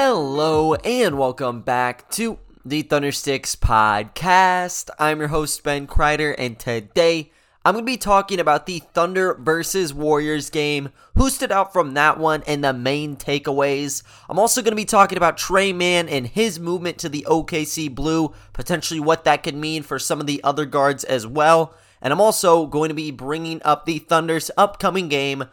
Hello and welcome back to the Thundersticks podcast. I'm your host Ben Kreider and today I'm going to be talking about the Thunder versus Warriors game, who stood out from that one and the main takeaways. I'm also going to be talking about Tre Mann and his movement to the OKC Blue, potentially what that could mean for some of the other guards as well. And I'm also going to be bringing up the Thunder's upcoming game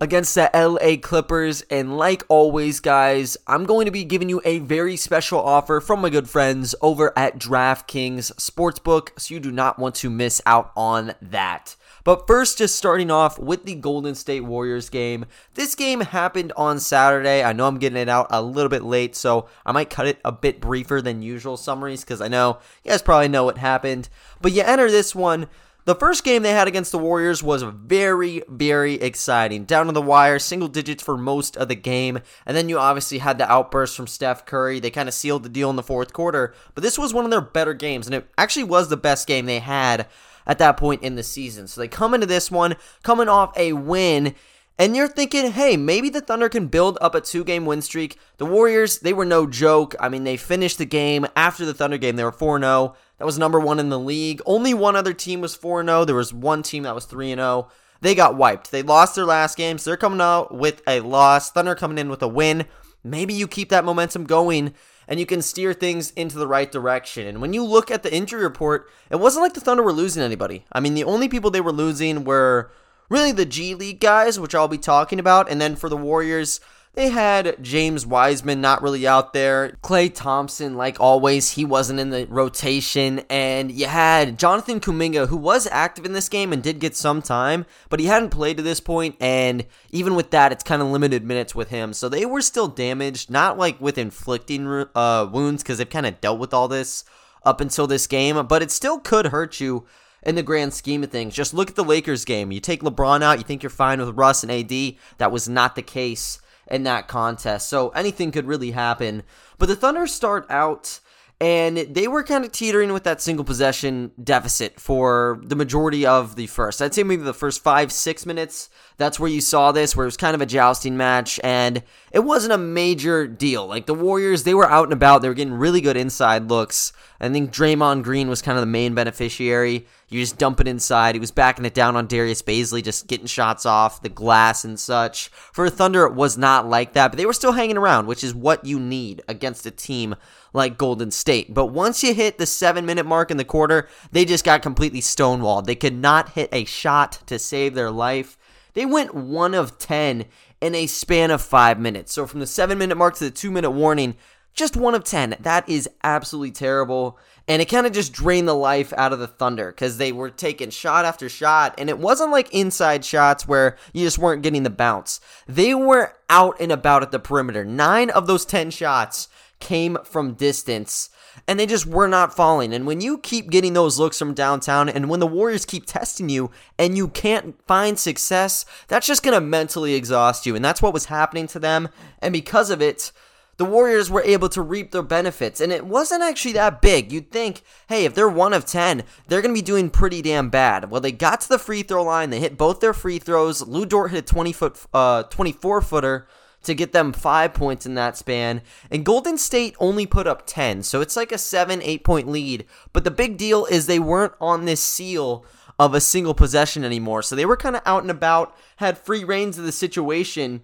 against the LA Clippers. And like always, guys, I'm going to be giving you a very special offer from my good friends over at DraftKings Sportsbook, so you do not want to miss out on that. But first, just starting off with the Golden State Warriors game. This game happened on Saturday. I know I'm getting it out a little bit late, so I might cut it a bit briefer than usual summaries because I know you guys probably know what happened. But you enter this one the first game they had against the Warriors was very, very exciting. Down to the wire, single digits for most of the game. And then you obviously had the outburst from Steph Curry. They kind of sealed the deal in the fourth quarter. But this was one of their better games, and it actually was the best game they had at that point in the season. So they come into this one coming off a win. And you're thinking, hey, maybe the Thunder can build up a two game win streak. The Warriors, they were no joke. I mean, they finished the game after the Thunder game, they were 4 0. That was number one in the league. Only one other team was 4 0. There was one team that was 3 0. They got wiped. They lost their last game, so they're coming out with a loss. Thunder coming in with a win. Maybe you keep that momentum going and you can steer things into the right direction. And when you look at the injury report, it wasn't like the Thunder were losing anybody. I mean, the only people they were losing were really the G League guys, which I'll be talking about. And then for the Warriors, they had James Wiseman not really out there. Klay Thompson, like always, he wasn't in the rotation. And you had Jonathan Kuminga, who was active in this game and did get some time, but he hadn't played to this point. point, And even with that, it's kind of limited minutes with him. So they were still damaged, not like with inflicting uh, wounds, because they've kind of dealt with all this up until this game, but it still could hurt you in the grand scheme of things. Just look at the Lakers game. You take LeBron out, you think you're fine with Russ and AD. That was not the case in that contest. So anything could really happen. But the Thunder start out and they were kind of teetering with that single possession deficit for the majority of the first. I'd say maybe the first five, six minutes. That's where you saw this, where it was kind of a jousting match, and it wasn't a major deal. Like the Warriors, they were out and about, they were getting really good inside looks. I think Draymond Green was kind of the main beneficiary. You just dump it inside. He was backing it down on Darius Bazley, just getting shots off the glass and such. For Thunder, it was not like that, but they were still hanging around, which is what you need against a team like Golden State. But once you hit the seven minute mark in the quarter, they just got completely stonewalled. They could not hit a shot to save their life. They went one of 10 in a span of five minutes. So from the seven minute mark to the two minute warning, just one of 10. That is absolutely terrible. And it kind of just drained the life out of the Thunder because they were taking shot after shot. And it wasn't like inside shots where you just weren't getting the bounce. They were out and about at the perimeter. Nine of those 10 shots came from distance and they just were not falling. And when you keep getting those looks from downtown, and when the Warriors keep testing you and you can't find success, that's just going to mentally exhaust you. And that's what was happening to them. And because of it, the Warriors were able to reap their benefits. And it wasn't actually that big. You'd think, hey, if they're one of 10, they're going to be doing pretty damn bad. Well, they got to the free throw line, they hit both their free throws. Lu Dort hit a 20 foot, uh, 24 footer to get them five points in that span. And Golden State only put up 10. So it's like a seven, eight point lead. But the big deal is they weren't on this seal of a single possession anymore. So they were kind of out and about, had free reigns of the situation,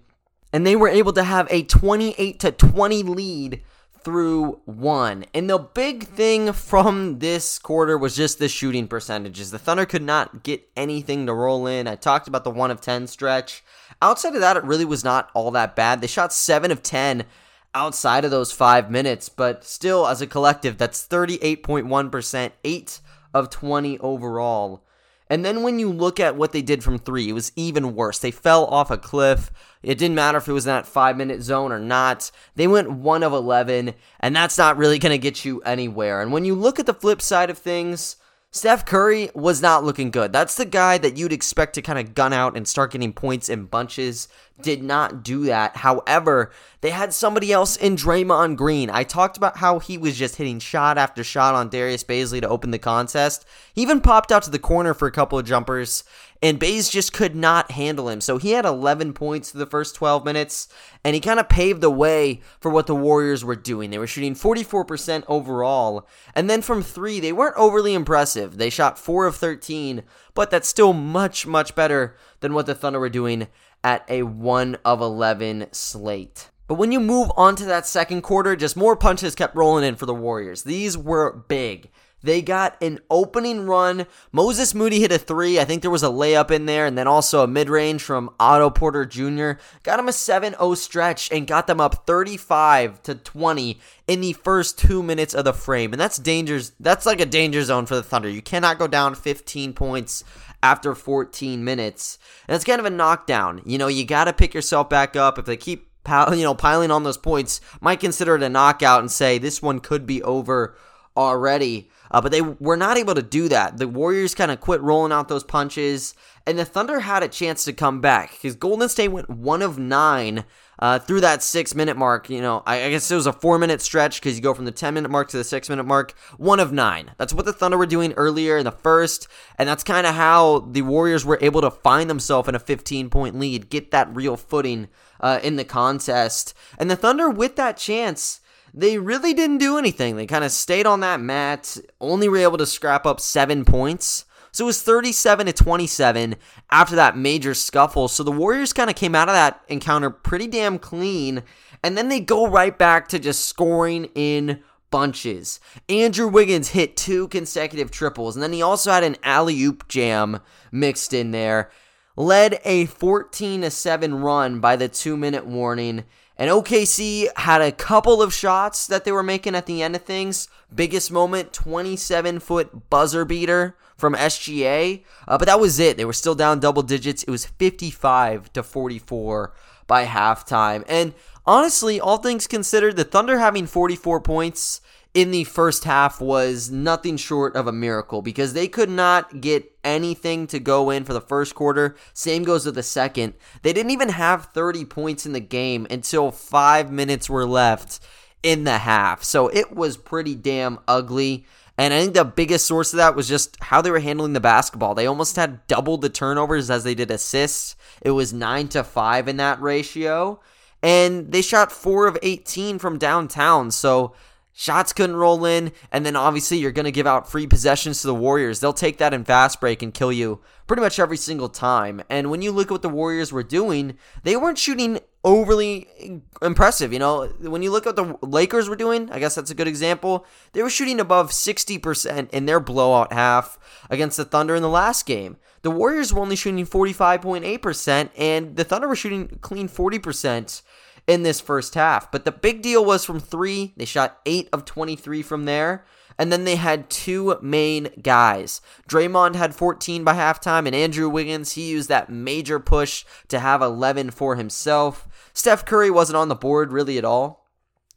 and they were able to have a 28 to 20 lead through one. And the big thing from this quarter was just the shooting percentages. The Thunder could not get anything to roll in. I talked about the 1 of 10 stretch. Outside of that, it really was not all that bad. They shot 7 of 10 outside of those five minutes, but still, as a collective, that's 38.1%, 8 of 20 overall. And then when you look at what they did from three, it was even worse. They fell off a cliff. It didn't matter if it was in that five minute zone or not. They went one of 11, and that's not really going to get you anywhere. And when you look at the flip side of things, Steph Curry was not looking good. That's the guy that you'd expect to kind of gun out and start getting points in bunches. Did not do that. However, they had somebody else in Draymond Green. I talked about how he was just hitting shot after shot on Darius Bazley to open the contest. He even popped out to the corner for a couple of jumpers, and Bays just could not handle him. So he had 11 points through the first 12 minutes, and he kind of paved the way for what the Warriors were doing. They were shooting 44% overall, and then from three, they weren't overly impressive. They shot 4 of 13, but that's still much, much better than what the Thunder were doing at a 1 of 11 slate. But when you move on to that second quarter, just more punches kept rolling in for the Warriors. These were big. They got an opening run. Moses Moody hit a three. I think there was a layup in there, and then also a mid range from Otto Porter Jr. Got him a 7 0 stretch and got them up 35 to 20 in the first two minutes of the frame. And that's dangerous. That's like a danger zone for the Thunder. You cannot go down 15 points after 14 minutes. And it's kind of a knockdown. You know, you got to pick yourself back up. If they keep you know piling on those points, might consider it a knockout and say this one could be over already. Uh, but they were not able to do that. The Warriors kind of quit rolling out those punches, and the Thunder had a chance to come back because Golden State went one of nine uh, through that six minute mark. You know, I, I guess it was a four minute stretch because you go from the 10 minute mark to the six minute mark. One of nine. That's what the Thunder were doing earlier in the first, and that's kind of how the Warriors were able to find themselves in a 15 point lead, get that real footing uh, in the contest. And the Thunder, with that chance, they really didn't do anything. They kind of stayed on that mat, only were able to scrap up seven points. So it was 37 to 27 after that major scuffle. So the Warriors kind of came out of that encounter pretty damn clean. And then they go right back to just scoring in bunches. Andrew Wiggins hit two consecutive triples. And then he also had an alley oop jam mixed in there. Led a 14 to 7 run by the two minute warning. And OKC had a couple of shots that they were making at the end of things. Biggest moment, 27 foot buzzer beater from SGA. Uh, but that was it. They were still down double digits. It was 55 to 44 by halftime. And honestly, all things considered, the Thunder having 44 points in the first half was nothing short of a miracle because they could not get anything to go in for the first quarter. Same goes with the second. They didn't even have 30 points in the game until five minutes were left in the half. So it was pretty damn ugly. And I think the biggest source of that was just how they were handling the basketball. They almost had double the turnovers as they did assists. It was 9 to 5 in that ratio. And they shot 4 of 18 from downtown. So Shots couldn't roll in, and then obviously you're going to give out free possessions to the Warriors. They'll take that in fast break and kill you pretty much every single time. And when you look at what the Warriors were doing, they weren't shooting overly impressive. You know, when you look at what the Lakers were doing, I guess that's a good example. They were shooting above 60% in their blowout half against the Thunder in the last game. The Warriors were only shooting 45.8%, and the Thunder were shooting clean 40% in this first half. But the big deal was from three. They shot 8 of 23 from there. And then they had two main guys. Draymond had 14 by halftime, and Andrew Wiggins, he used that major push to have 11 for himself. Steph Curry wasn't on the board really at all.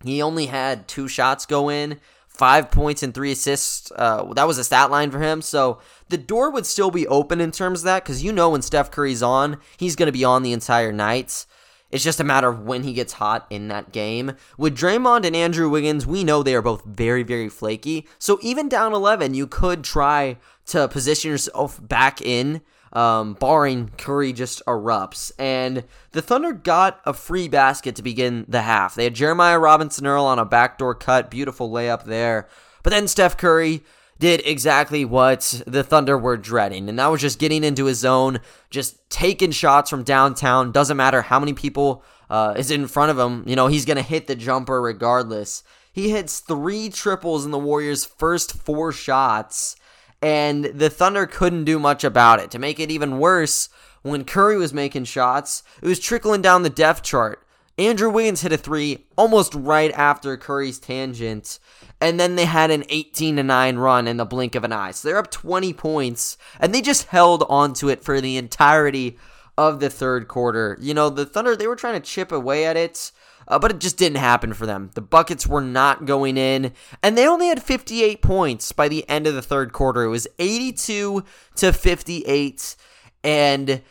He only had two shots go in, five points and three assists. Uh, that was a stat line for him. So the door would still be open in terms of that because you know when Steph Curry's on, he's going to be on the entire night. It's just a matter of when he gets hot in that game. With Draymond and Andrew Wiggins, we know they are both very, very flaky. So even down 11, you could try to position yourself back in, um, barring Curry just erupts. And the Thunder got a free basket to begin the half. They had Jeremiah Robinson Earl on a backdoor cut, beautiful layup there. But then Steph Curry did exactly what the Thunder were dreading, and that was just getting into his zone, just taking shots from downtown. Doesn't matter how many people uh, is in front of him, you know, he's going to hit the jumper regardless. He hits three triples in the Warriors' first four shots, and the Thunder couldn't do much about it. To make it even worse, when Curry was making shots, it was trickling down the depth chart. Andrew Wiggins hit a three almost right after Curry's tangent, and then they had an 18 to 9 run in the blink of an eye. So they're up 20 points and they just held onto it for the entirety of the third quarter. You know, the Thunder they were trying to chip away at it. uh, but it just didn't happen for them. The buckets were not going in, and they only had 58 points by the end of the third quarter. It was 82 to 58, and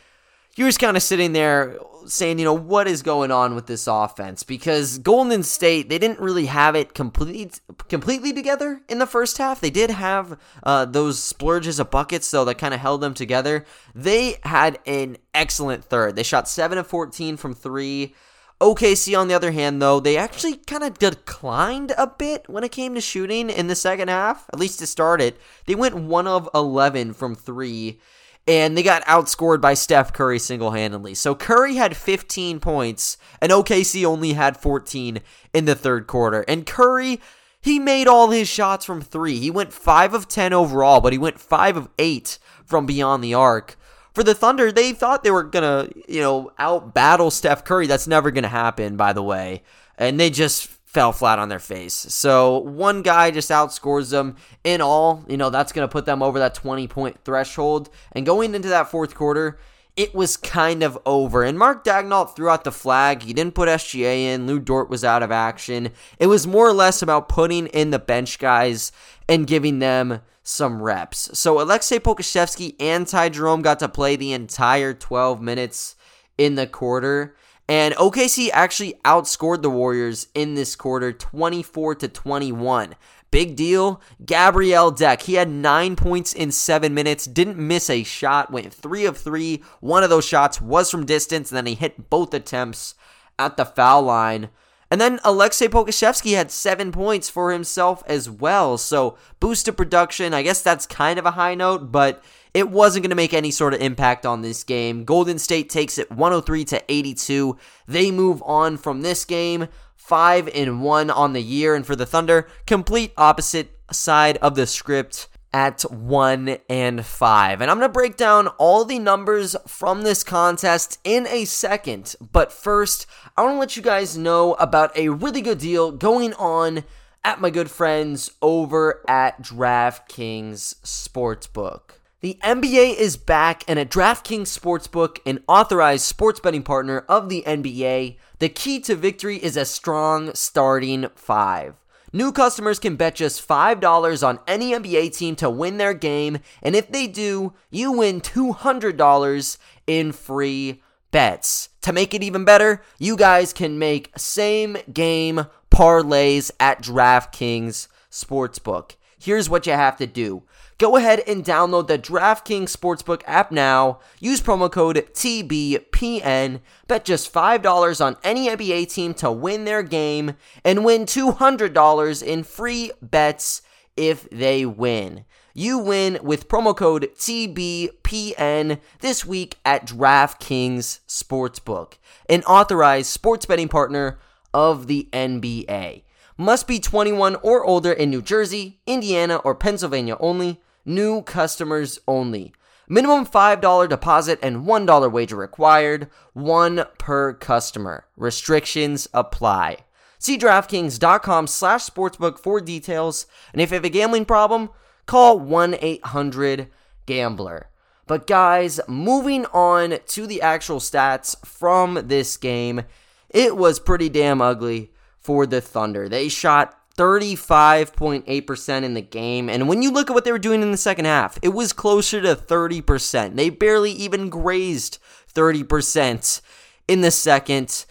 you're just kind of sitting there saying, you know, what is going on with this offense? Because Golden State, they didn't really have it complete, completely together in the first half. They did have uh, those splurges of buckets, though, that kind of held them together. They had an excellent third. They shot 7 of 14 from three. OKC, on the other hand, though, they actually kind of declined a bit when it came to shooting in the second half, at least to start it. They went 1 of 11 from three and they got outscored by Steph Curry single handedly. So Curry had 15 points, and OKC only had 14 in the third quarter. And Curry, he made all his shots from three. He went 5 of 10 overall, but he went 5 of 8 from beyond the arc. For the Thunder, they thought they were going to, you know, out battle Steph Curry. That's never going to happen, by the way. And they just fell flat on their face. So one guy just outscores them in all. You know, that's going to put them over that 20 point threshold. And going into that fourth quarter, it was kind of over. And Mark Daigneault threw out the flag. He didn't put SGA in. Lu Dort was out of action. It was more or less about putting in the bench guys and giving them some reps. So Aleksej Pokusevski and Ty Jerome got to play the entire 12 minutes in the quarter. And OKC actually outscored the Warriors in this quarter 24 to 21. Big deal. Gabriel Deck, he had nine points in seven minutes, didn't miss a shot, went three of three. One of those shots was from distance, and then he hit both attempts at the foul line. And then Aleksej Pokusevski had seven points for himself as well. So boost to production. I guess that's kind of a high note, but it wasn't going to make any sort of impact on this game. Golden State takes it 103 to 82. They move on from this game 5 and 1 on the year and for the Thunder, complete opposite side of the script at 1 and 5. And I'm going to break down all the numbers from this contest in a second. But first, I want to let you guys know about a really good deal going on at my good friends over at DraftKings Sportsbook. The NBA is back, and at DraftKings Sportsbook, an authorized sports betting partner of the NBA, the key to victory is a strong starting five. New customers can bet just $5 on any NBA team to win their game, and if they do, you win $200 in free bets. To make it even better, you guys can make same game parlays at DraftKings Sportsbook. Here's what you have to do Go ahead and download the DraftKings Sportsbook app now. Use promo code TBPN. Bet just $5 on any NBA team to win their game and win $200 in free bets if they win. You win with promo code TBPN this week at DraftKings Sportsbook, an authorized sports betting partner of the NBA. Must be 21 or older in New Jersey, Indiana, or Pennsylvania only. New customers only. Minimum $5 deposit and $1 wager required, one per customer. Restrictions apply. See DraftKings.com slash sportsbook for details. And if you have a gambling problem, call 1-800-GAMBLER. But guys, moving on to the actual stats from this game, it was pretty damn ugly for the Thunder. They shot 35.8% in the game. And when you look at what they were doing in the second half, it was closer to 30%. They barely even grazed 30% in the second.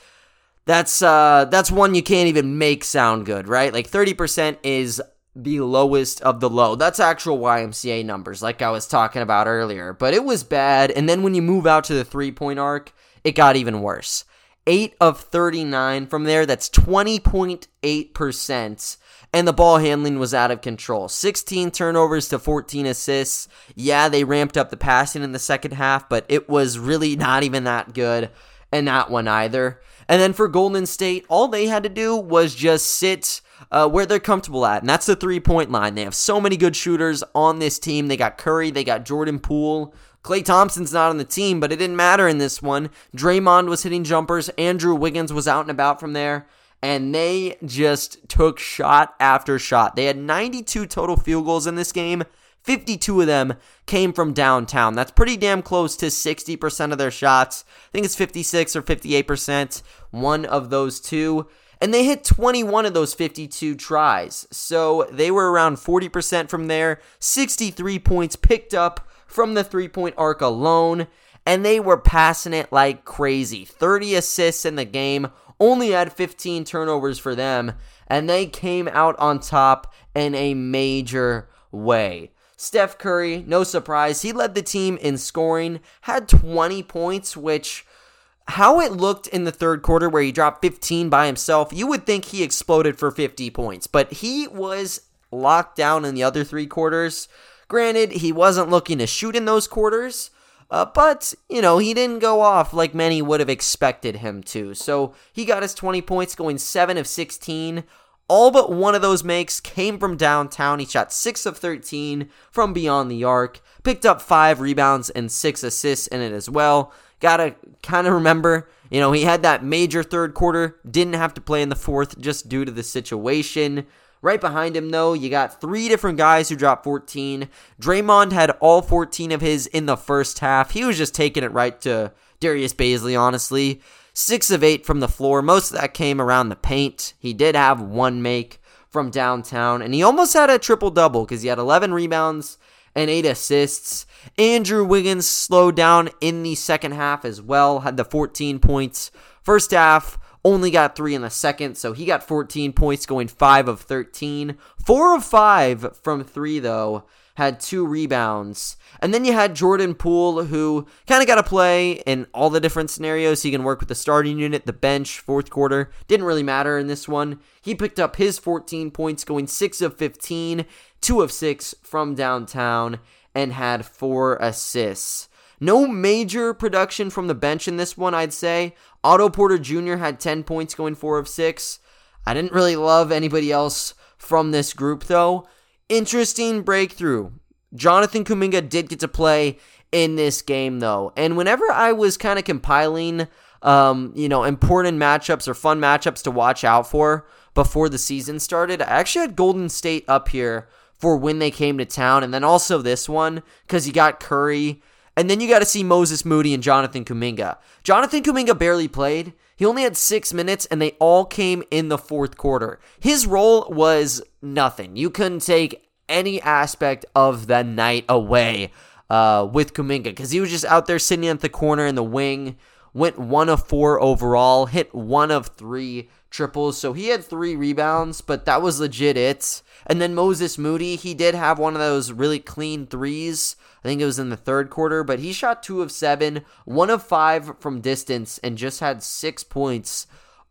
That's uh that's one you can't even make sound good, right? Like 30% is the lowest of the low. That's actual YMCA numbers like I was talking about earlier. But it was bad and then when you move out to the three-point arc, it got even worse. 8 of 39 from there. That's 20.8%. And the ball handling was out of control. 16 turnovers to 14 assists. Yeah, they ramped up the passing in the second half, but it was really not even that good and that one either. And then for Golden State, all they had to do was just sit uh, where they're comfortable at, and that's the three point line. They have so many good shooters on this team. They got Curry, they got Jordan Poole, Klay Thompson's not on the team, but it didn't matter in this one. Draymond was hitting jumpers. Andrew Wiggins was out and about from there. And they just took shot after shot. They had 92 total field goals in this game. 52 of them came from downtown. That's pretty damn close to 60% of their shots. I think it's 56 or 58%, one of those two. And they hit 21 of those 52 tries. So they were around 40% from there, 63 points picked up from the three point arc alone. And they were passing it like crazy. 30 assists in the game, only had 15 turnovers for them. And they came out on top in a major way. Steph Curry, no surprise, he led the team in scoring, had 20 points, which how it looked in the third quarter where he dropped 15 by himself, you would think he exploded for 50 points, but he was locked down in the other three quarters. Granted, he wasn't looking to shoot in those quarters, uh, but, you know, he didn't go off like many would have expected him to. So he got his 20 points, going 7 of 16 all but one of those makes came from downtown. He shot 6 of 13 from beyond the arc, picked up 5 rebounds and 6 assists in it as well. Gotta kind of remember, you know, he had that major third quarter, didn't have to play in the fourth just due to the situation. Right behind him, though, you got three different guys who dropped 14. Draymond had all 14 of his in the first half. He was just taking it right to Darius Bazley, honestly. Six of eight from the floor. Most of that came around the paint. He did have one make from downtown, and he almost had a triple double because he had 11 rebounds and eight assists. Andrew Wiggins slowed down in the second half as well, had the 14 points. First half, only got three in the second, so he got 14 points, going 5 of 13. 4 of 5 from 3, though had two rebounds. And then you had Jordan Poole, who kind of got to play in all the different scenarios. He can work with the starting unit, the bench, fourth quarter. Didn't really matter in this one. He picked up his 14 points, going 6 of 15, 2 of 6 from downtown, and had 4 assists. No major production from the bench in this one, I'd say. Otto Porter Jr. had 10 points, going 4 of 6. I didn't really love anybody else from this group, though interesting breakthrough. Jonathan Kuminga did get to play in this game though. And whenever I was kind of compiling um, you know, important matchups or fun matchups to watch out for before the season started, I actually had Golden State up here for when they came to town and then also this one cuz you got Curry and then you got to see Moses Moody and Jonathan Kuminga. Jonathan Kuminga barely played. He only had six minutes, and they all came in the fourth quarter. His role was nothing. You couldn't take any aspect of the night away uh, with Kuminga because he was just out there sitting at the corner in the wing. Went one of four overall, hit one of three triples. So he had three rebounds, but that was legit it. And then Moses Moody, he did have one of those really clean threes. I think it was in the third quarter, but he shot two of seven, one of five from distance, and just had six points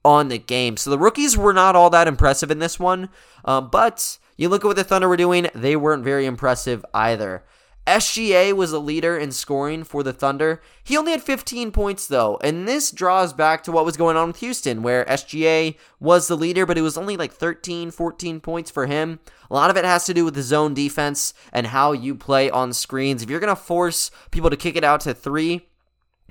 on the game. So the rookies were not all that impressive in this one, uh, but you look at what the Thunder were doing, they weren't very impressive either. SGA was a leader in scoring for the Thunder. He only had 15 points though, and this draws back to what was going on with Houston, where SGA was the leader, but it was only like 13, 14 points for him. A lot of it has to do with the zone defense and how you play on screens. If you're going to force people to kick it out to three,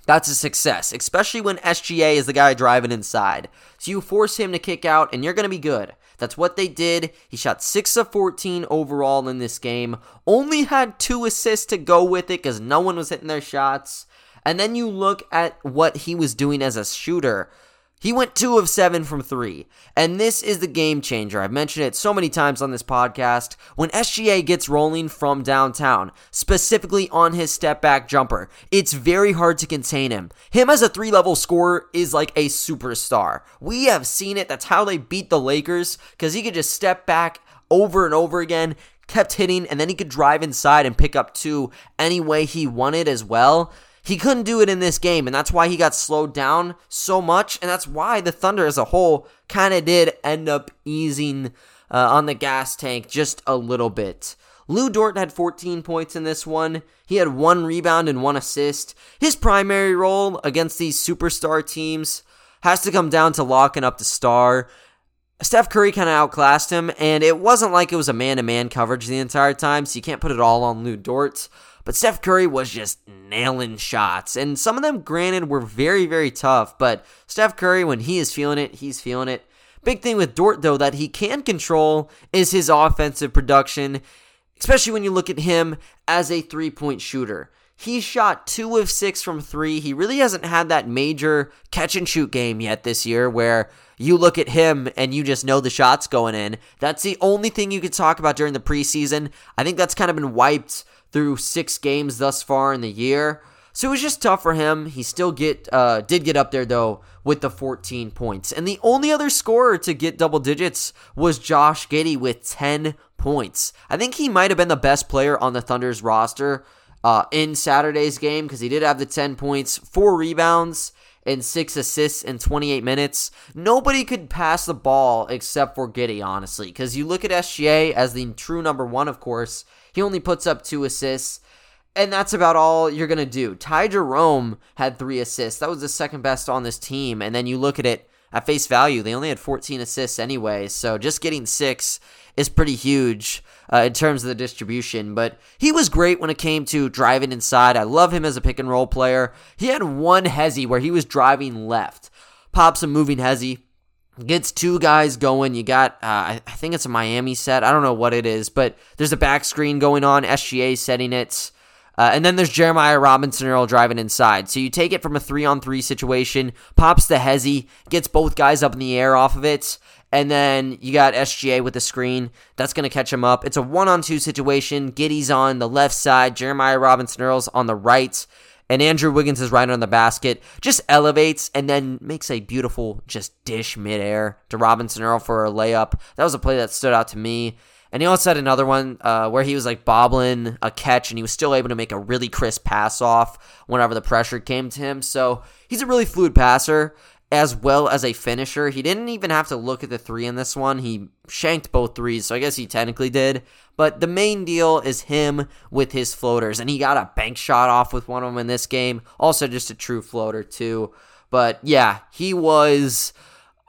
that's a success, especially when SGA is the guy driving inside. So you force him to kick out, and you're going to be good. That's what they did. He shot 6 of 14 overall in this game. Only had two assists to go with it because no one was hitting their shots. And then you look at what he was doing as a shooter. He went two of seven from three. And this is the game changer. I've mentioned it so many times on this podcast. When SGA gets rolling from downtown, specifically on his step back jumper, it's very hard to contain him. Him as a three level scorer is like a superstar. We have seen it. That's how they beat the Lakers because he could just step back over and over again, kept hitting, and then he could drive inside and pick up two any way he wanted as well. He couldn't do it in this game, and that's why he got slowed down so much, and that's why the Thunder as a whole kind of did end up easing uh, on the gas tank just a little bit. Lu Dort had 14 points in this one. He had one rebound and one assist. His primary role against these superstar teams has to come down to locking up the star. Steph Curry kind of outclassed him, and it wasn't like it was a man to man coverage the entire time, so you can't put it all on Lu Dort. But Steph Curry was just nailing shots. And some of them, granted, were very, very tough. But Steph Curry, when he is feeling it, he's feeling it. Big thing with Dort, though, that he can control is his offensive production. especially when you look at him as a three point shooter. He shot two of six from three. He really hasn't had that major catch and shoot game yet this year where you look at him and you just know the shots going in. That's the only thing you could talk about during the preseason. I think that's kind of been wiped through six games thus far in the year. So it was just tough for him. He still get uh, did get up there though with the 14 points. And the only other scorer to get double digits was Josh Giddey with 10 points. I think he might have been the best player on the Thunder's roster uh, in Saturday's game because he did have the 10 points, four rebounds, and six assists in 28 minutes. Nobody could pass the ball except for Giddey, honestly, because you look at SGA as the true number one, of course. He only puts up two assists, and that's about all you're going to do. Ty Jerome had three assists. That was the second best on this team. And then you look at it at face value, they only had 14 assists anyway. So just getting six is pretty huge uh, in terms of the distribution. But he was great when it came to driving inside. I love him as a pick and roll player. He had one hezzy where he was driving left, pops a moving hezzy. Gets two guys going. You got, uh, I think it's a Miami set. I don't know what it is, but there's a back screen going on. SGA setting it. Uh, and then there's Jeremiah Robinson Earl driving inside. So you take it from a three on three situation, pops the hezzy, gets both guys up in the air off of it, and then you got SGA with the screen. That's going to catch him up. It's a one on two situation. Giddey's on the left side, Jeremiah Robinson Earl's on the right, and Andrew Wiggins is right on the basket. Just elevates and then makes a beautiful just dish midair to Robinson Earl for a layup. That was a play that stood out to me. And he also had another one uh, where he was like bobbling a catch and he was still able to make a really crisp pass off whenever the pressure came to him. So he's a really fluid passer as well as a finisher. He didn't even have to look at the three in this one. He shanked both threes, so I guess he technically did. But the main deal is him with his floaters, and he got a bank shot off with one of them in this game. Also, just a true floater, too. But yeah, he was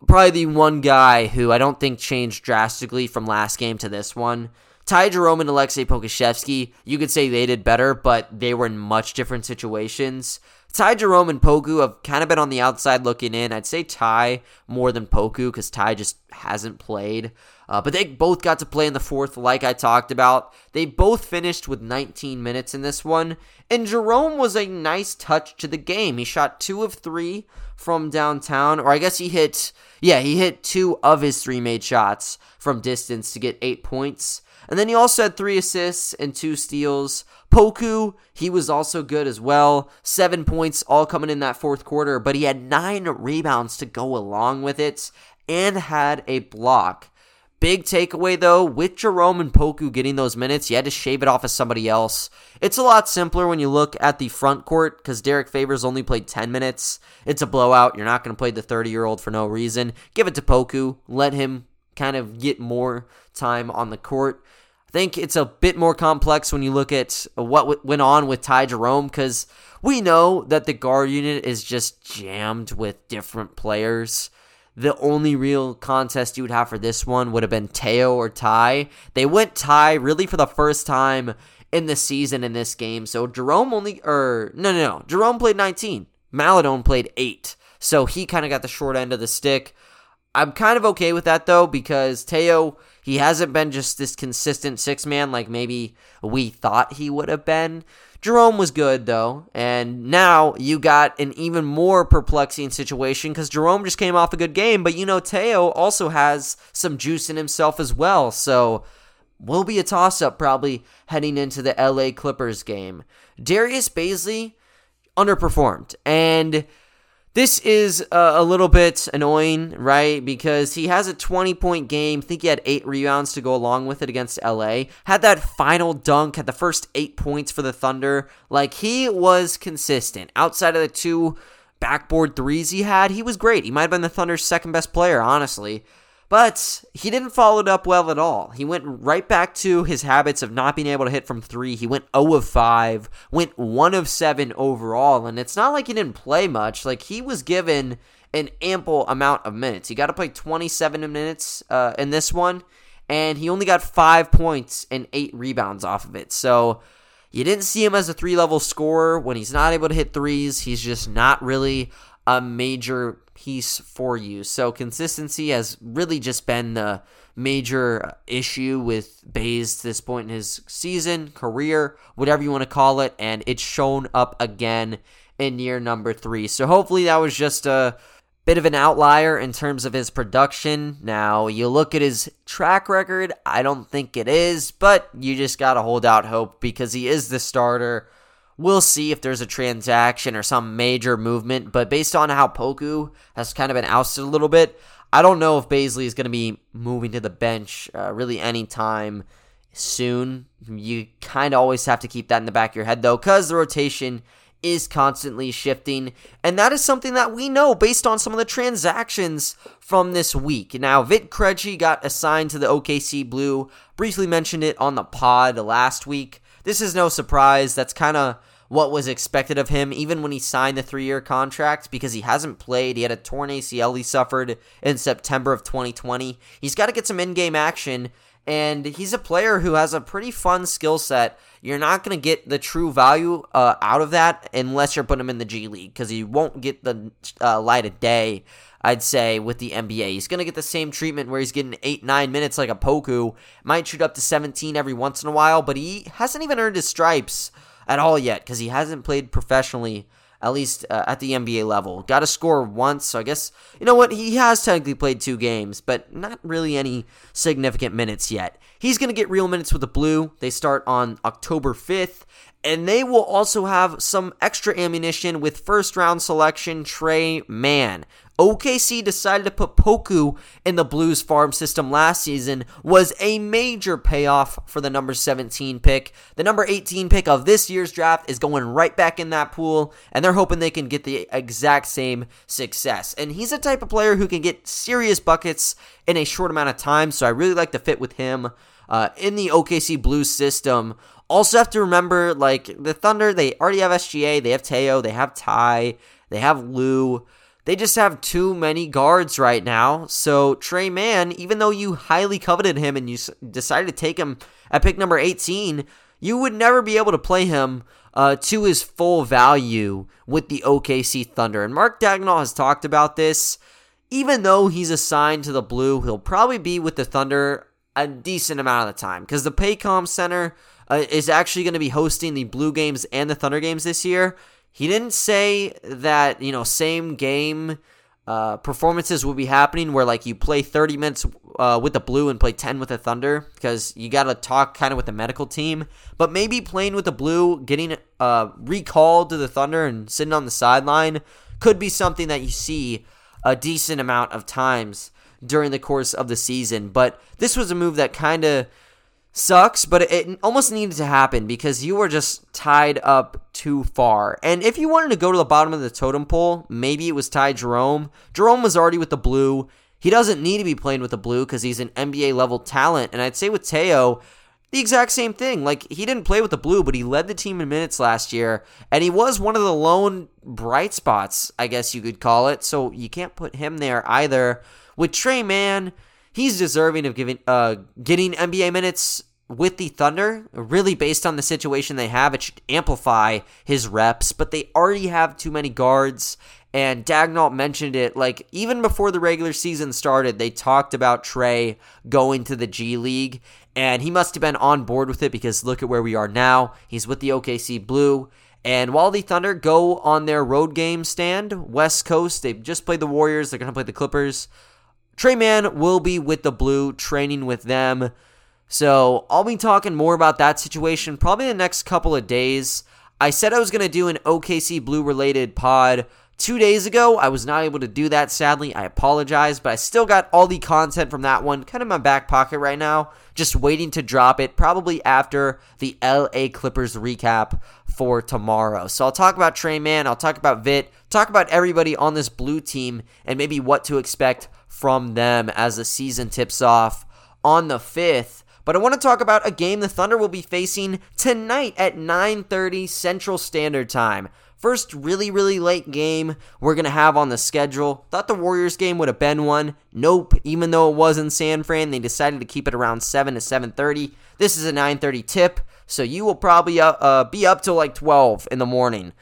probably the one guy who I don't think changed drastically from last game to this one. Ty Jerome and Aleksej Pokusevski, you could say they did better, but they were in much different situations. Ty Jerome and Poku have kind of been on the outside looking in. I'd say Ty more than Poku because Ty just hasn't played. Uh, but they both got to play in the fourth, like I talked about. They both finished with 19 minutes in this one. And Jerome was a nice touch to the game. He shot two of three from downtown, or I guess he hit, yeah, he hit two of his three made shots from distance to get eight points. And then he also had three assists and two steals. Poku, he was also good as well. Seven points all coming in that fourth quarter, but he had nine rebounds to go along with it and had a block. Big takeaway though, with Jerome and Poku getting those minutes, you had to shave it off of somebody else. It's a lot simpler when you look at the front court because Derek Favors only played 10 minutes. It's a blowout. You're not going to play the 30 year old for no reason. Give it to Poku. Let him kind of get more time on the court. I think it's a bit more complex when you look at what went on with Ty Jerome because we know that the guard unit is just jammed with different players. The only real contest you would have for this one would have been Teo or Ty. They went Ty really for the first time in the season in this game. So Jerome only, or no, no, no. Jerome played 19. Maledon played 8. So he kind of got the short end of the stick. I'm kind of okay with that though because Teo he hasn't been just this consistent six man like maybe we thought he would have been. Jerome was good though, and now you got an even more perplexing situation because Jerome just came off a good game, but you know Teo also has some juice in himself as well, so will be a toss up probably heading into the LA Clippers game. Darius Bazley underperformed, and this is uh, a little bit annoying, right? Because he has a 20 point game. I think he had eight rebounds to go along with it against LA. Had that final dunk, had the first eight points for the Thunder. Like, he was consistent. Outside of the two backboard threes he had, he was great. He might have been the Thunder's second best player, honestly. But he didn't follow it up well at all. He went right back to his habits of not being able to hit from three. He went 0 of 5, went 1 of 7 overall, and it's not like he didn't play much. Like he was given an ample amount of minutes. He got to play 27 minutes uh, in this one, and he only got five points and eight rebounds off of it. So you didn't see him as a three level scorer. When he's not able to hit threes, he's just not really a major piece for you. So consistency has really just been the major issue with Bays to this point in his season, career, whatever you want to call it, and it's shown up again in year number three. So hopefully that was just a bit of an outlier in terms of his production. Now, you look at his track record, I don't think it is, but you just got to hold out hope because he is the starter. We'll see if there's a transaction or some major movement, but based on how Poku has kind of been ousted a little bit, I don't know if Bazley is going to be moving to the bench uh, really anytime soon. You kind of always have to keep that in the back of your head, though, because the rotation is constantly shifting. And that is something that we know based on some of the transactions from this week. Now, Vit Krejci got assigned to the OKC Blue. Briefly mentioned it on the pod last week. This is no surprise. That's kind of what was expected of him, even when he signed the three year contract, because he hasn't played. He had a torn ACL he suffered in September of 2020. He's got to get some in game action, and he's a player who has a pretty fun skill set you're not going to get the true value uh, out of that unless you're putting him in the G League because he won't get the uh, light of day. I'd say with the NBA, he's going to get the same treatment where he's getting eight, nine minutes like a Poku. Might shoot up to 17 every once in a while, but he hasn't even earned his stripes at all yet because he hasn't played professionally at least uh, at the NBA level. Got to score once, so I guess, you know what, he has technically played two games, but not really any significant minutes yet. He's going to get real minutes with the Blue. They start on October 5th, and they will also have some extra ammunition with first round selection Tre Mann. OKC decided to put Poku in the Blues farm system last season was a major payoff for the number 17 pick. The number 18 pick of this year's draft is going right back in that pool, and they're hoping they can get the exact same success. And he's a type of player who can get serious buckets in a short amount of time, so I really like the fit with him. Uh, in the OKC Blues system, also have to remember like the Thunder, they already have SGA, they have Teo, they have Ty, they have Lou. They just have too many guards right now. So Tre Mann, even though you highly coveted him and you decided to take him at pick number 18, you would never be able to play him uh, to his full value with the OKC Thunder. And Mark Daigneault has talked about this. Even though he's assigned to the Blue, he'll probably be with the Thunder a decent amount of the time because the Paycom Center uh, is actually going to be hosting the Blue games and the Thunder games this year. He didn't say that, you know, same game uh, performances will be happening where, like, you play 30 minutes uh, with the Blue and play 10 with the Thunder because you got to talk kind of with the medical team. But maybe playing with the Blue, getting uh, recalled to the Thunder and sitting on the sideline could be something that you see a decent amount of times during the course of the season. But this was a move that kind of sucks, but it almost needed to happen because you were just tied up too far. And if you wanted to go to the bottom of the totem pole, maybe it was Ty Jerome. Jerome was already with the blue. He doesn't need to be playing with the blue because he's an NBA level talent. And I'd say with Teo, the exact same thing. Like he didn't play with the blue, but he led the team in minutes last year, and he was one of the lone bright spots, I guess you could call it. So you can't put him there either. With Tre Mann, he's deserving of giving uh getting NBA minutes with the Thunder, really based on the situation they have, it should amplify his reps, but they already have too many guards. And Daigneault mentioned it, like, even before the regular season started, they talked about Tre going to the G League, and he must have been on board with it because look at where we are now. He's with the OKC Blue. And while the Thunder go on their road game stand, West Coast, they've just played the Warriors, they're going to play the Clippers. Tre Mann will be with the Blue, training with them. So I'll be talking more about that situation probably the next couple of days. I said I was going to do an OKC Blue related pod two days ago. I was not able to do that, sadly. I apologize, but I still got all the content from that one kind of in my back pocket right now. Just waiting to drop it probably after the LA Clippers recap for tomorrow. So I'll talk about Tre Mann, I'll talk about Vit, talk about everybody on this blue team, and maybe what to expect from them as the season tips off on the 5th. But I want to talk about a game the Thunder will be facing tonight at 9:30 Central Standard Time. First really really late game we're going to have on the schedule. Thought the Warriors game would have been one. Nope, even though it was in San Fran, they decided to keep it around 7 to 7:30. This is a 9:30 tip, so you will probably uh, uh, be up till like 12 in the morning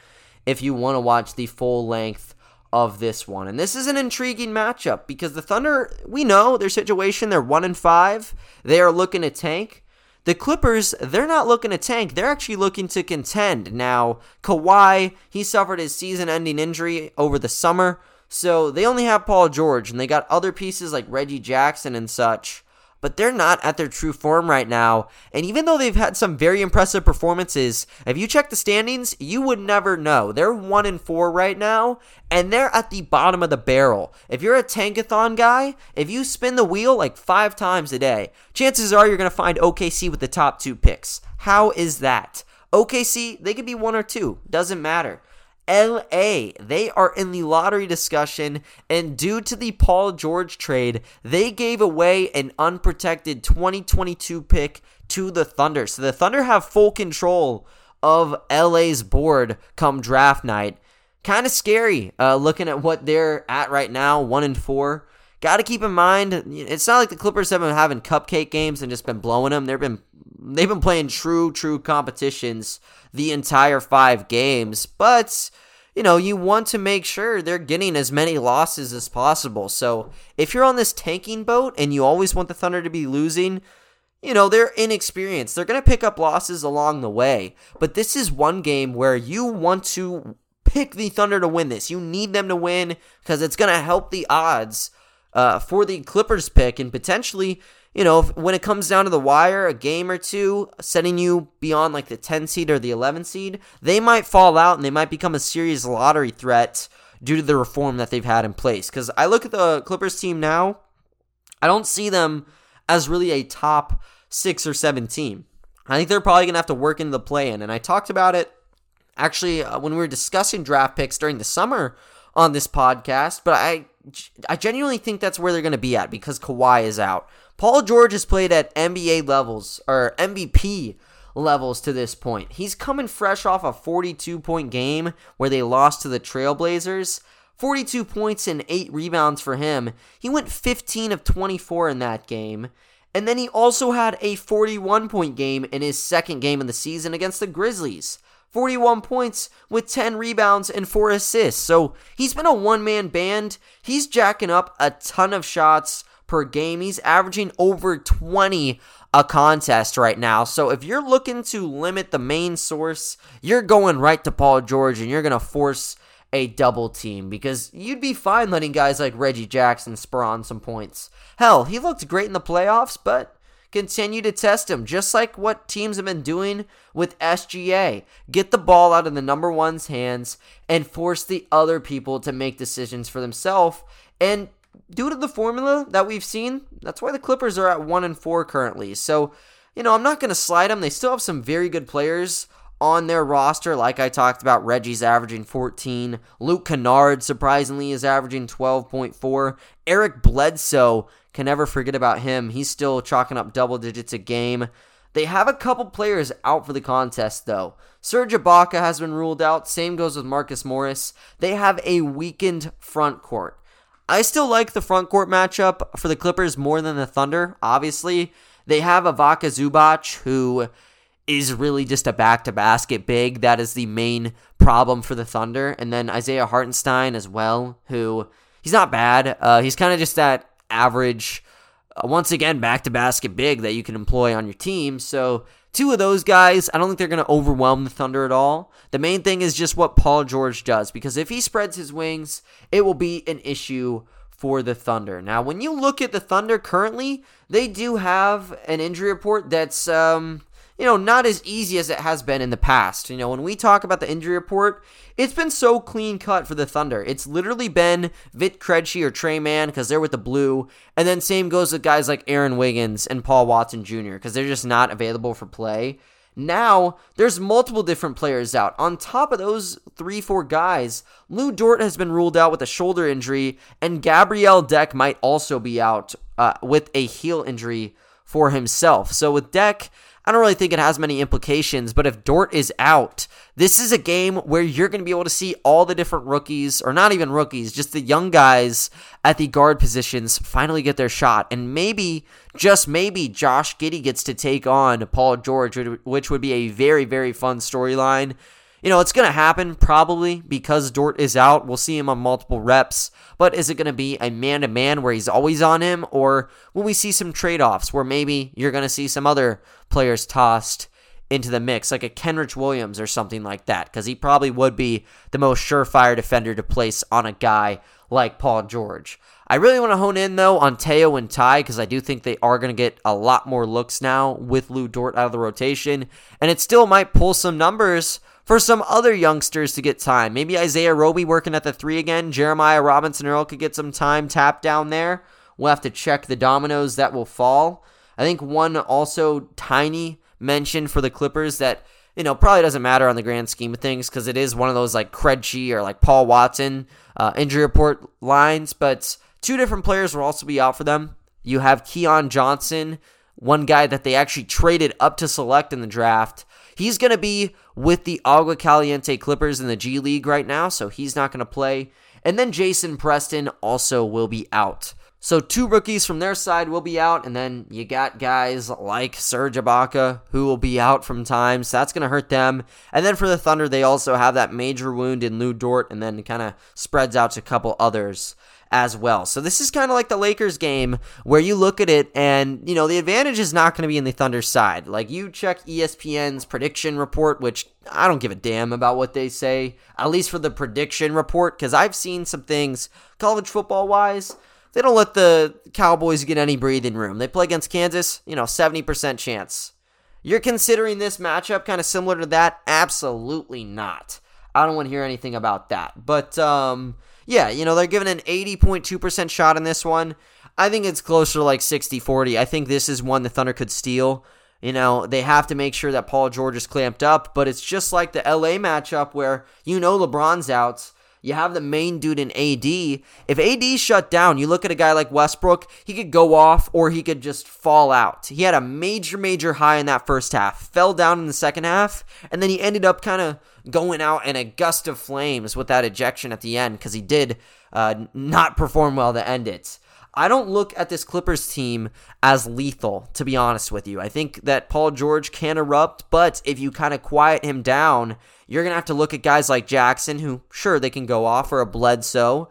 if you want to watch the full length of this one. And this is an intriguing matchup because the Thunder, we know their situation. They're one and five. They are looking to tank. The Clippers, they're not looking to tank. They're actually looking to contend. Now, Kawhi, he suffered his season ending injury over the summer. So they only have Paul George, and they got other pieces like Reggie Jackson and such but they're not at their true form right now. And even though they've had some very impressive performances, if you check the standings, you would never know. They're 1 and 4 right now, and they're at the bottom of the barrel. If you're a tankathon guy, if you spin the wheel like 5 times a day, chances are you're going to find OKC with the top 2 picks. How is that? OKC, they could be 1 or 2, doesn't matter. LA. They are in the lottery discussion, and due to the Paul George trade, they gave away an unprotected 2022 pick to the Thunder. So the Thunder have full control of LA's board come draft night. Kind of scary uh, looking at what they're at right now, one and four. Got to keep in mind, it's not like the Clippers have been having cupcake games and just been blowing them. They've been they've been playing true, true competitions the entire five games, but you know, you want to make sure they're getting as many losses as possible. So if you're on this tanking boat and you always want the Thunder to be losing, you know, they're inexperienced. They're going to pick up losses along the way. But this is one game where you want to pick the Thunder to win this. You need them to win because it's going to help the odds uh, for the Clippers pick and potentially you know, if, when it comes down to the wire, a game or two, setting you beyond like the 10 seed or the 11 seed, they might fall out and they might become a serious lottery threat due to the reform that they've had in place. Because I look at the Clippers team now, I don't see them as really a top six or seven team. I think they're probably going to have to work into the play in. And I talked about it actually uh, when we were discussing draft picks during the summer on this podcast, but I I genuinely think that's where they're going to be at because Kawhi is out. Paul George has played at NBA levels or MVP levels to this point. He's coming fresh off a 42 point game where they lost to the Trailblazers. 42 points and 8 rebounds for him. He went 15 of 24 in that game. And then he also had a 41 point game in his second game of the season against the Grizzlies. 41 points with 10 rebounds and 4 assists. So he's been a one man band. He's jacking up a ton of shots per game. He's averaging over 20 a contest right now. So if you're looking to limit the main source, you're going right to Paul George and you're going to force a double team because you'd be fine letting guys like Reggie Jackson spur on some points. Hell, he looked great in the playoffs, but continue to test him, just like what teams have been doing with SGA. Get the ball out of the number one's hands and force the other people to make decisions for themselves. And due to the formula that we've seen, that's why the Clippers are at one and four currently. So, you know, I'm not going to slide them. They still have some very good players on their roster. Like I talked about, Reggie's averaging 14. Luke Kennard, surprisingly, is averaging 12.4. Eric Bledsoe, can never forget about him. He's still chalking up double digits a game. They have a couple players out for the contest, though. Serge Ibaka has been ruled out. Same goes with Marcus Morris. They have a weakened front court. I still like the front court matchup for the Clippers more than the Thunder. Obviously, they have Ivica Zubac, who is really just a back to basket big. That is the main problem for the Thunder. And then Isaiah Hartenstein as well, who he's not bad. Uh, he's kind of just that average, uh, once again, back to basket big that you can employ on your team. So Two of those guys, I don't think they're going to overwhelm the Thunder at all. The main thing is just what Paul George does, because if he spreads his wings, it will be an issue for the Thunder. Now, when you look at the Thunder currently, they do have an injury report that's um, you know, not as easy as it has been in the past. You know, when we talk about the injury report, it's been so clean cut for the Thunder. It's literally been Vit Krejci or Tre Mann because they're with the blue, and then same goes with guys like Aaron Wiggins and Paul Watson Jr. because they're just not available for play. Now, there's multiple different players out. On top of those three, four guys, Lu Dort has been ruled out with a shoulder injury, and Gabriel Deck might also be out uh, with a heel injury for himself. So with Deck, I don't really think it has many implications, but if Dort is out, this is a game where you're going to be able to see all the different rookies, or not even rookies, just the young guys at the guard positions finally get their shot. And maybe, just maybe, Josh Giddey gets to take on Paul George, which would be a very, very fun storyline. You know, it's going to happen probably because Dort is out. We'll see him on multiple reps. But is it going to be a man to man where he's always on him? Or will we see some trade offs where maybe you're going to see some other players tossed into the mix, like a Kenrich Williams or something like that? Because he probably would be the most surefire defender to place on a guy like Paul George. I really want to hone in though on Théo and Ty because I do think they are going to get a lot more looks now with Lu Dort out of the rotation, and it still might pull some numbers for some other youngsters to get time. Maybe Isaiah Roby working at the three again. Jeremiah Robinson Earl could get some time tapped down there. We'll have to check the dominoes that will fall. I think one also tiny mention for the Clippers that you know probably doesn't matter on the grand scheme of things because it is one of those like Krejci or like Paul Watson uh, injury report lines, but two different players will also be out for them. You have Keon Johnson, one guy that they actually traded up to select in the draft. He's going to be with the Agua Caliente Clippers in the G League right now, so he's not going to play. And then Jason Preston also will be out. So two rookies from their side will be out, and then you got guys like Serge Ibaka who will be out from time, so that's going to hurt them. And then for the Thunder, they also have that major wound in Lu Dort, and then kind of spreads out to a couple others as well. So this is kind of like the Lakers game where you look at it and, you know, the advantage is not going to be in the Thunder side. Like you check ESPN's prediction report, which I don't give a damn about what they say, at least for the prediction report, because I've seen some things college football wise. They don't let the Cowboys get any breathing room. They play against Kansas, you know, 70% chance. You're considering this matchup kind of similar to that? Absolutely not. I don't want to hear anything about that. But um yeah, you know, they're giving an 80.2% shot in this one. I think it's closer to like 60 40. I think this is one the Thunder could steal. You know, they have to make sure that Paul George is clamped up, but it's just like the LA matchup where you know LeBron's out. You have the main dude in AD. If AD shut down, you look at a guy like Westbrook, he could go off or he could just fall out. He had a major, major high in that first half, fell down in the second half, and then he ended up kind of going out in a gust of flames with that ejection at the end because he did uh, not perform well to end it. I don't look at this Clippers team as lethal, to be honest with you. I think that Paul George can erupt, but if you kind of quiet him down, you're going to have to look at guys like Jackson, who, sure, they can go off, or a Bledsoe.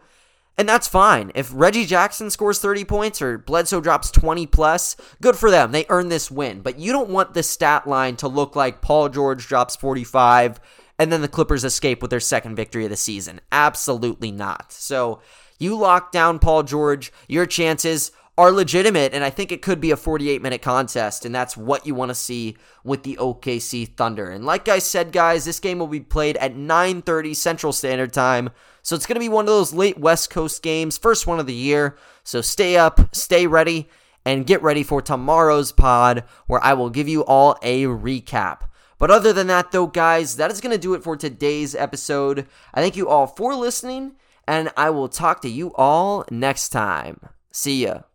And that's fine. If Reggie Jackson scores 30 points or Bledsoe drops 20 plus, good for them. They earn this win. But you don't want the stat line to look like Paul George drops 45, and then the Clippers escape with their second victory of the season. Absolutely not. So you lock down Paul George, your chances are legitimate, and I think it could be a 48 minute contest, and that's what you want to see with the OKC Thunder. And like I said, guys, this game will be played at 9:30 Central Standard Time, so it's going to be one of those late West Coast games, first one of the year. So stay up, stay ready, and get ready for tomorrow's pod, where I will give you all a recap. But other than that, though, guys, that is going to do it for today's episode. I thank you all for listening, and I will talk to you all next time. See ya.